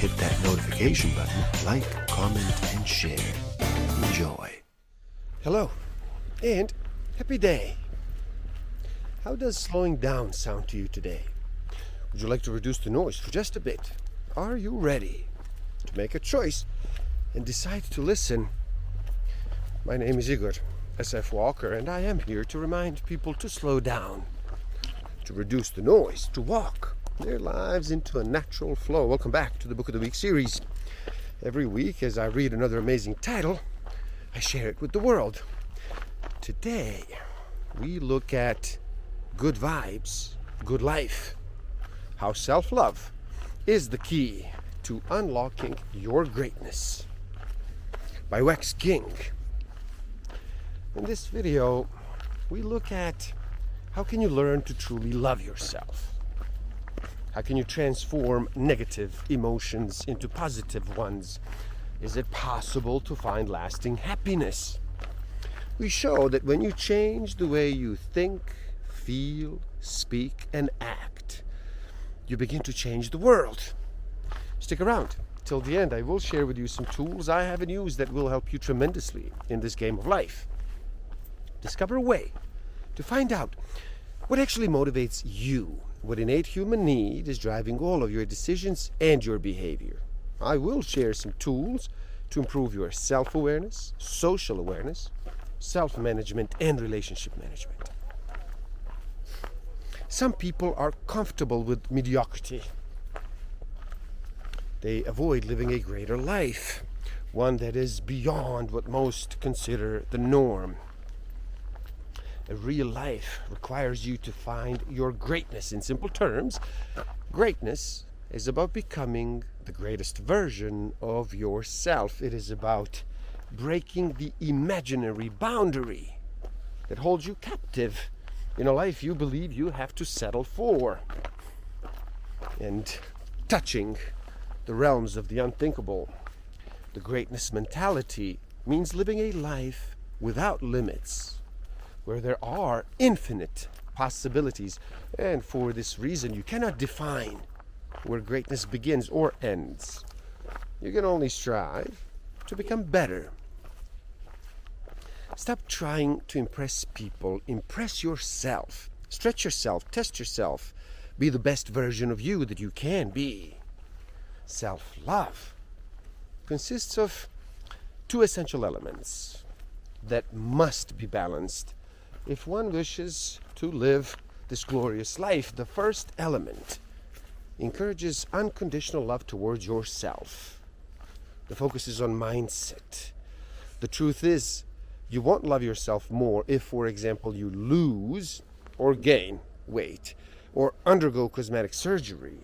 hit that notification button, like, comment, and share. Enjoy. Hello, and happy day. How does slowing down sound to you today? Would you like to reduce the noise for just a bit? Are you ready to make a choice and decide to listen? My name is Igor SF Walker, and I am here to remind people to slow down, to reduce the noise, to walk their lives into a natural flow. Welcome back to the Book of the Week series. Every week, as I read another amazing title, I share it with the world. Today, we look at good vibes, good life, how self love is the key to unlocking your greatness by Vex King. In this video, we look at how can you learn to truly love yourself? How can you transform negative emotions into positive ones? Is it possible to find lasting happiness? We show that when you change the way you think, feel, speak, and act, you begin to change the world. Stick around till the end. I will share with you some tools I haven't used that will help you tremendously in this game of life. Discover a way to find out what actually motivates you, what innate human need is driving all of your decisions and your behavior. I will share some tools to improve your self awareness, social awareness, self management, and relationship management. Some people are comfortable with mediocrity. They avoid living a greater life, one that is beyond what most consider the norm. Real life requires you to find your greatness. In simple terms, greatness is about becoming the greatest version of yourself. It is about breaking the imaginary boundary that holds you captive in a life you believe you have to settle for. And touching the realms of the unthinkable. The greatness mentality means living a life without limits, where there are infinite possibilities. And for this reason, you cannot define where greatness begins or ends. You can only strive to become better. Stop trying to impress people, impress yourself. Stretch yourself, test yourself, be the best version of you that you can be. Self love consists of two essential elements that must be balanced if one wishes to live this glorious life. The first element encourages unconditional love towards yourself. The focus is on mindset. The truth is, you won't love yourself more if, for example, you lose or gain weight or undergo cosmetic surgery.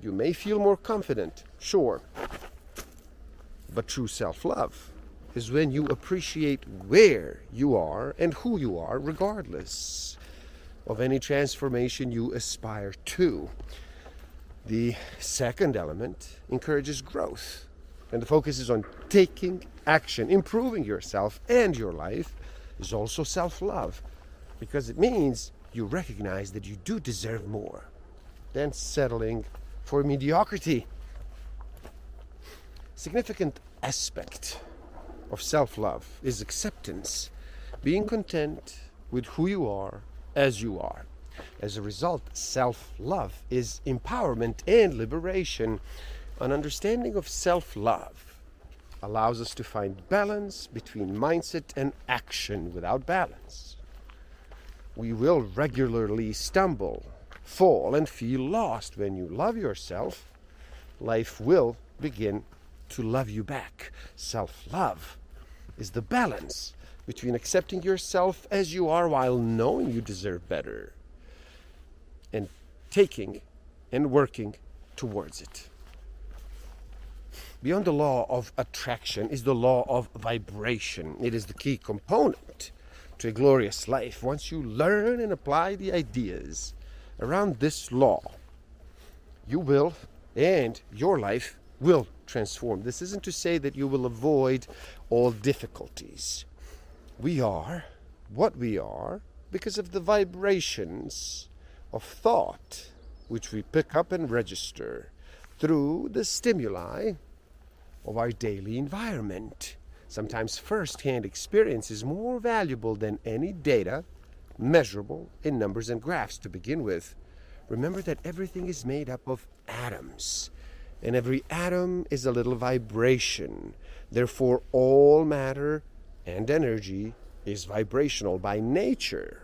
You may feel more confident, sure. But true self love is when you appreciate where you are and who you are, regardless of any transformation you aspire to. The second element encourages growth, and the focus is on taking action, improving yourself and your life, is also self love, because it means you recognize that you do deserve more than settling for mediocrity. Significant aspect of self love is acceptance, being content with who you are as you are. As a result, self love is empowerment and liberation. An understanding of self love allows us to find balance between mindset and action without balance. We will regularly stumble, fall, and feel lost. When you love yourself, life will begin to love you back. Self love is the balance between accepting yourself as you are while knowing you deserve better and taking and working towards it. Beyond the law of attraction is the law of vibration. It is the key component to a glorious life. Once you learn and apply the ideas around this law, you will, and your life will transform. This isn't to say that you will avoid all difficulties. We are what we are because of the vibrations of thought which we pick up and register through the stimuli of our daily environment. Sometimes first hand experience is more valuable than any data measurable in numbers and graphs to begin with. Remember that everything is made up of atoms, and every atom is a little vibration. Therefore, all matter and energy is vibrational by nature.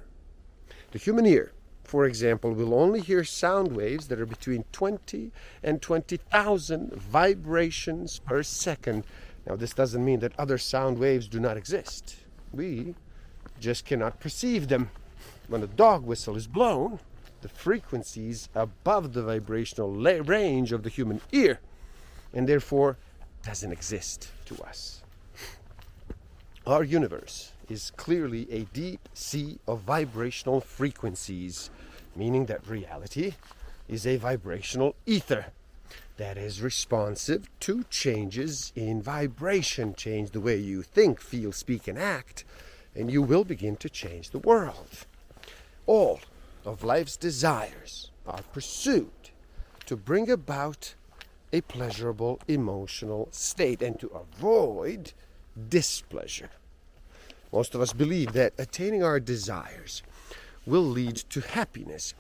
The human ear, for example, will only hear sound waves that are between 20 and 20,000 vibrations per second. Now, this doesn't mean that other sound waves do not exist. We just cannot perceive them. When a dog whistle is blown, the frequency is above the vibrational range of the human ear and therefore doesn't exist to us. Our universe is clearly a deep sea of vibrational frequencies, meaning that reality is a vibrational ether that is responsive to changes in vibration. Change the way you think, feel, speak, and act, and you will begin to change the world. All of life's desires are pursued to bring about a pleasurable emotional state and to avoid displeasure. Most of us believe that attaining our desires will lead to happiness.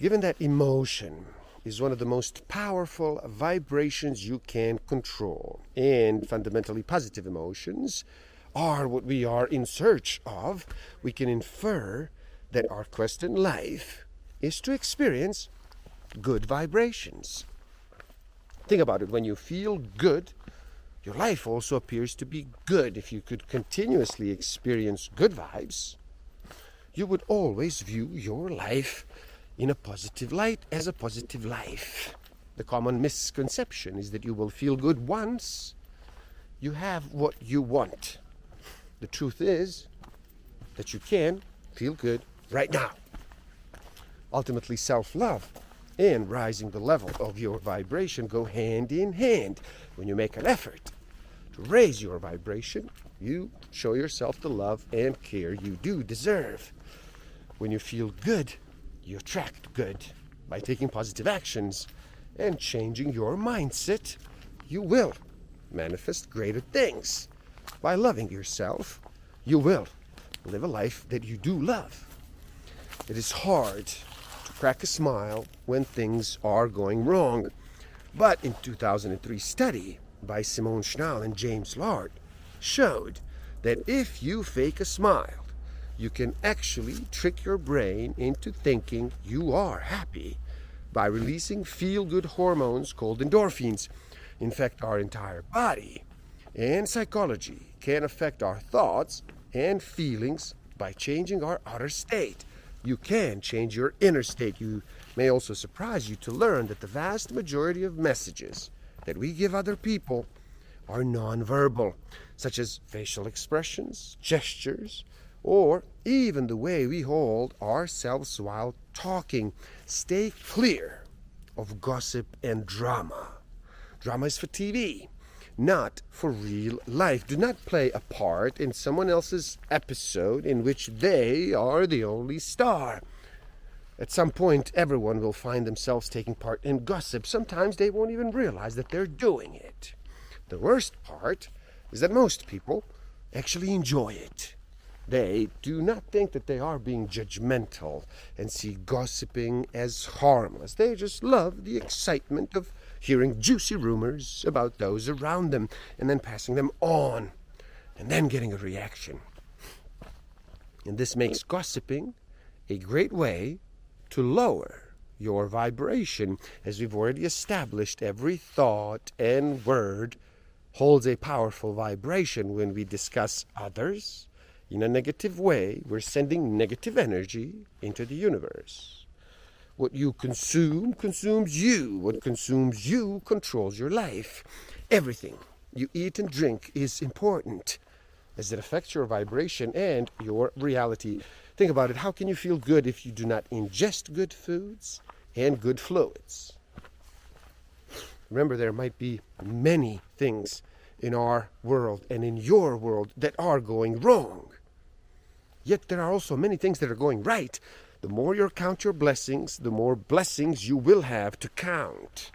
Given that emotion is one of the most powerful vibrations you can control, and fundamentally positive emotions are what we are in search of, we can infer that our quest in life is to experience good vibrations. Think about it when you feel good, your life also appears to be good. If you could continuously experience good vibes, you would always view your life in a positive light as a positive life. The common misconception is that you will feel good once you have what you want. The truth is that you can feel good right now. Ultimately, self love and rising the level of your vibration go hand in hand. When you make an effort to raise your vibration, you show yourself the love and care you do deserve. When you feel good, you attract good. By taking positive actions and changing your mindset, you will manifest greater things. By loving yourself, you will live a life that you do love. It is hard to crack a smile when things are going wrong. But in 2003 study, by Simone Schnall and James Laird showed that if you fake a smile, you can actually trick your brain into thinking you are happy by releasing feel good hormones called endorphins. In fact, our entire body and psychology can affect our thoughts and feelings by changing our outer state. You can change your inner state. You may also surprise you to learn that the vast majority of messages that we give other people are nonverbal, such as facial expressions, gestures, or even the way we hold ourselves while talking. Stay clear of gossip and drama. Drama is for TV, not for real life. Do not play a part in someone else's episode in which they are the only star. At some point, everyone will find themselves taking part in gossip. Sometimes they won't even realize that they're doing it. The worst part is that most people actually enjoy it. They do not think that they are being judgmental and see gossiping as harmless. They just love the excitement of hearing juicy rumors about those around them and then passing them on and then getting a reaction. And this makes gossiping a great way to lower your vibration. As we've already established, every thought and word holds a powerful vibration when we discuss others in a negative way. We're sending negative energy into the universe. What you consume consumes you. What consumes you controls your life. Everything you eat and drink is important as it affects your vibration and your reality. Think about it. How can you feel good if you do not ingest good foods and good fluids? Remember, there might be many things in our world and in your world that are going wrong. Yet there are also many things that are going right. The more you count your blessings, the more blessings you will have to count.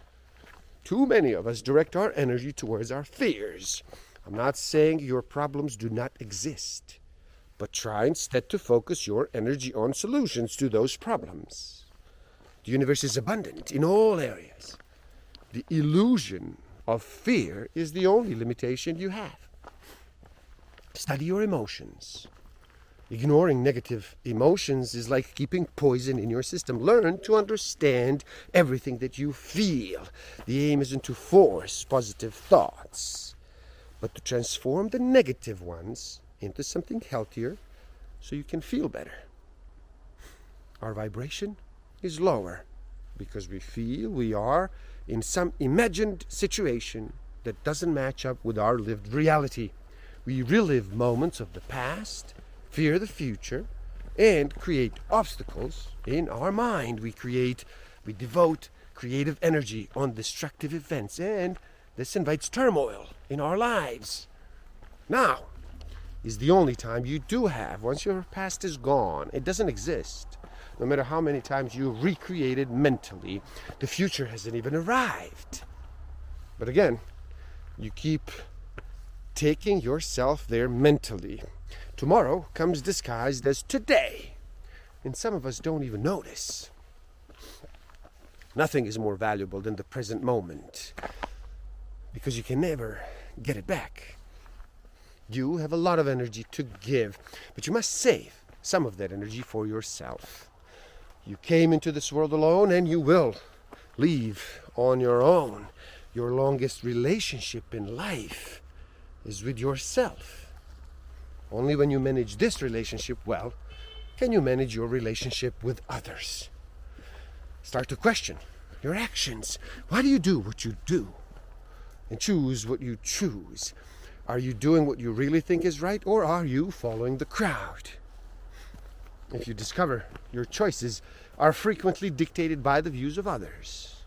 Too many of us direct our energy towards our fears. I'm not saying your problems do not exist, but try instead to focus your energy on solutions to those problems. The universe is abundant in all areas. The illusion of fear is the only limitation you have. Study your emotions. Ignoring negative emotions is like keeping poison in your system. Learn to understand everything that you feel. The aim isn't to force positive thoughts, but to transform the negative ones into something healthier so you can feel better. Our vibration is lower because we feel we are in some imagined situation that doesn't match up with our lived reality. We relive moments of the past fear the future, and create obstacles in our mind. We create, we devote creative energy on destructive events, and this invites turmoil in our lives. Now is the only time you do have. Once your past is gone, it doesn't exist. No matter how many times you recreate it mentally, the future hasn't even arrived. But again, you keep taking yourself there mentally. Tomorrow comes disguised as today, and some of us don't even notice. Nothing is more valuable than the present moment because you can never get it back. You have a lot of energy to give, but you must save some of that energy for yourself. You came into this world alone and you will leave on your own. Your longest relationship in life is with yourself. Only when you manage this relationship well can you manage your relationship with others. Start to question your actions. Why do you do what you do? And choose what you choose. Are you doing what you really think is right, or are you following the crowd? If you discover your choices are frequently dictated by the views of others,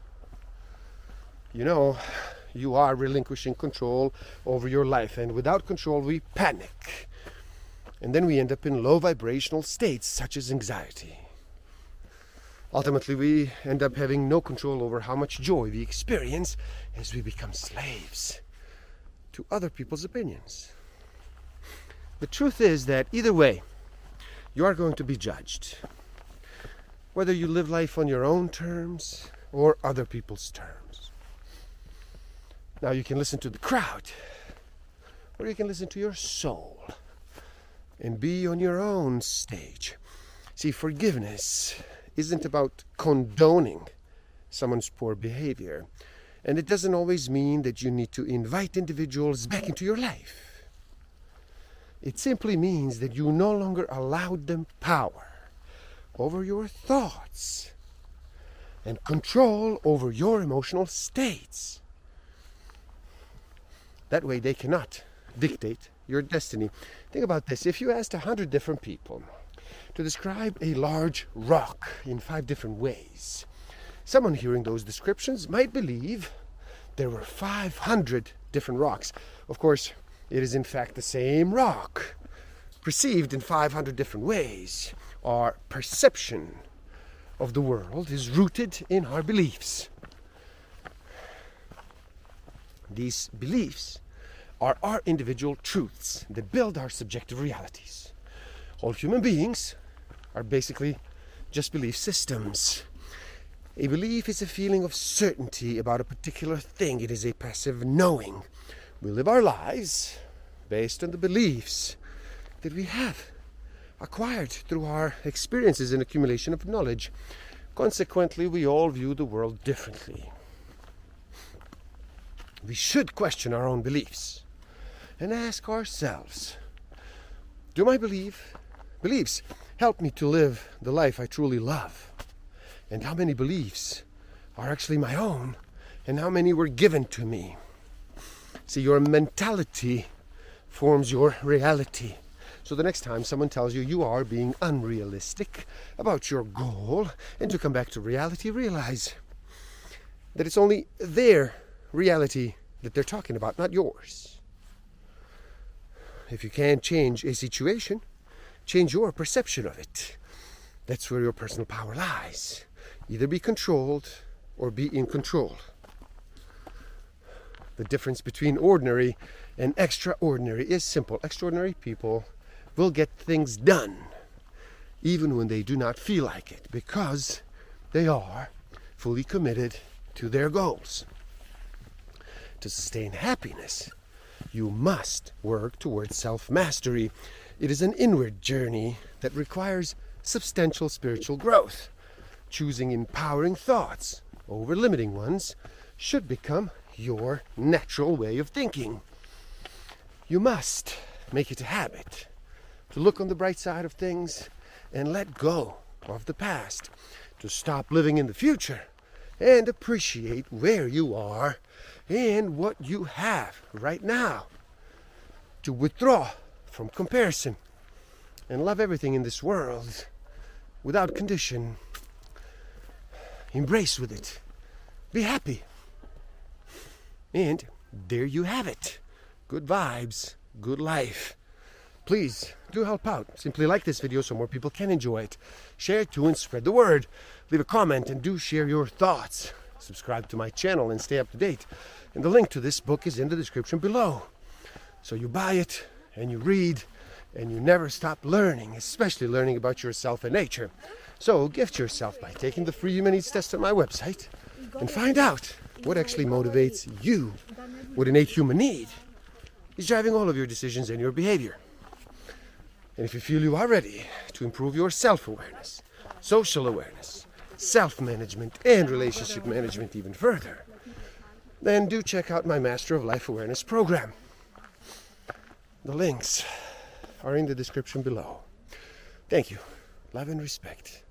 you know you are relinquishing control over your life, and without control, we panic and then we end up in low vibrational states such as anxiety. Ultimately, we end up having no control over how much joy we experience as we become slaves to other people's opinions. The truth is that either way, you are going to be judged. Whether you live life on your own terms or other people's terms. Now, you can listen to the crowd, or you can listen to your soul and be on your own stage. See, forgiveness isn't about condoning someone's poor behavior. And it doesn't always mean that you need to invite individuals back into your life. It simply means that you no longer allowed them power over your thoughts and control over your emotional states. That way, they cannot dictate your destiny. Think about this if you asked a hundred different people to describe a large rock in five different ways, someone hearing those descriptions might believe there were 500 different rocks. Of course, it is in fact the same rock, perceived in 500 different ways. Our perception of the world is rooted in our beliefs. These beliefs are our individual truths that build our subjective realities. All human beings are basically just belief systems. A belief is a feeling of certainty about a particular thing, it is a passive knowing. We live our lives based on the beliefs that we have acquired through our experiences and accumulation of knowledge. Consequently, we all view the world differently. We should question our own beliefs and ask ourselves Do my belief, beliefs help me to live the life I truly love? and how many beliefs are actually my own, and how many were given to me. See, your mentality forms your reality. So the next time someone tells you you are being unrealistic about your goal and to come back to reality, realize that it's only their reality that they're talking about, not yours. If you can't change a situation, change your perception of it. That's where your personal power lies. Either be controlled or be in control. The difference between ordinary and extraordinary is simple. Extraordinary people will get things done even when they do not feel like it because they are fully committed to their goals. To sustain happiness, you must work towards self mastery. It is an inward journey that requires substantial spiritual growth. Choosing empowering thoughts over limiting ones should become your natural way of thinking. You must make it a habit to look on the bright side of things and let go of the past, to stop living in the future and appreciate where you are and what you have right now, to withdraw from comparison and love everything in this world without condition. Embrace with it. Be happy. And there you have it. Good vibes, good life. Please do help out. Simply like this video so more people can enjoy it. Share it too and spread the word. Leave a comment and do share your thoughts. Subscribe to my channel and stay up to date. And the link to this book is in the description below. So you buy it and you read and you never stop learning, especially learning about yourself and nature. So gift yourself by taking the free human needs test on my website and find out what actually motivates you, what innate human need is driving all of your decisions and your behavior. And if you feel you are ready to improve your self awareness, social awareness, self management, and relationship management even further, then do check out my Master of Life Awareness program. The links are in the description below. Thank you. Love and respect.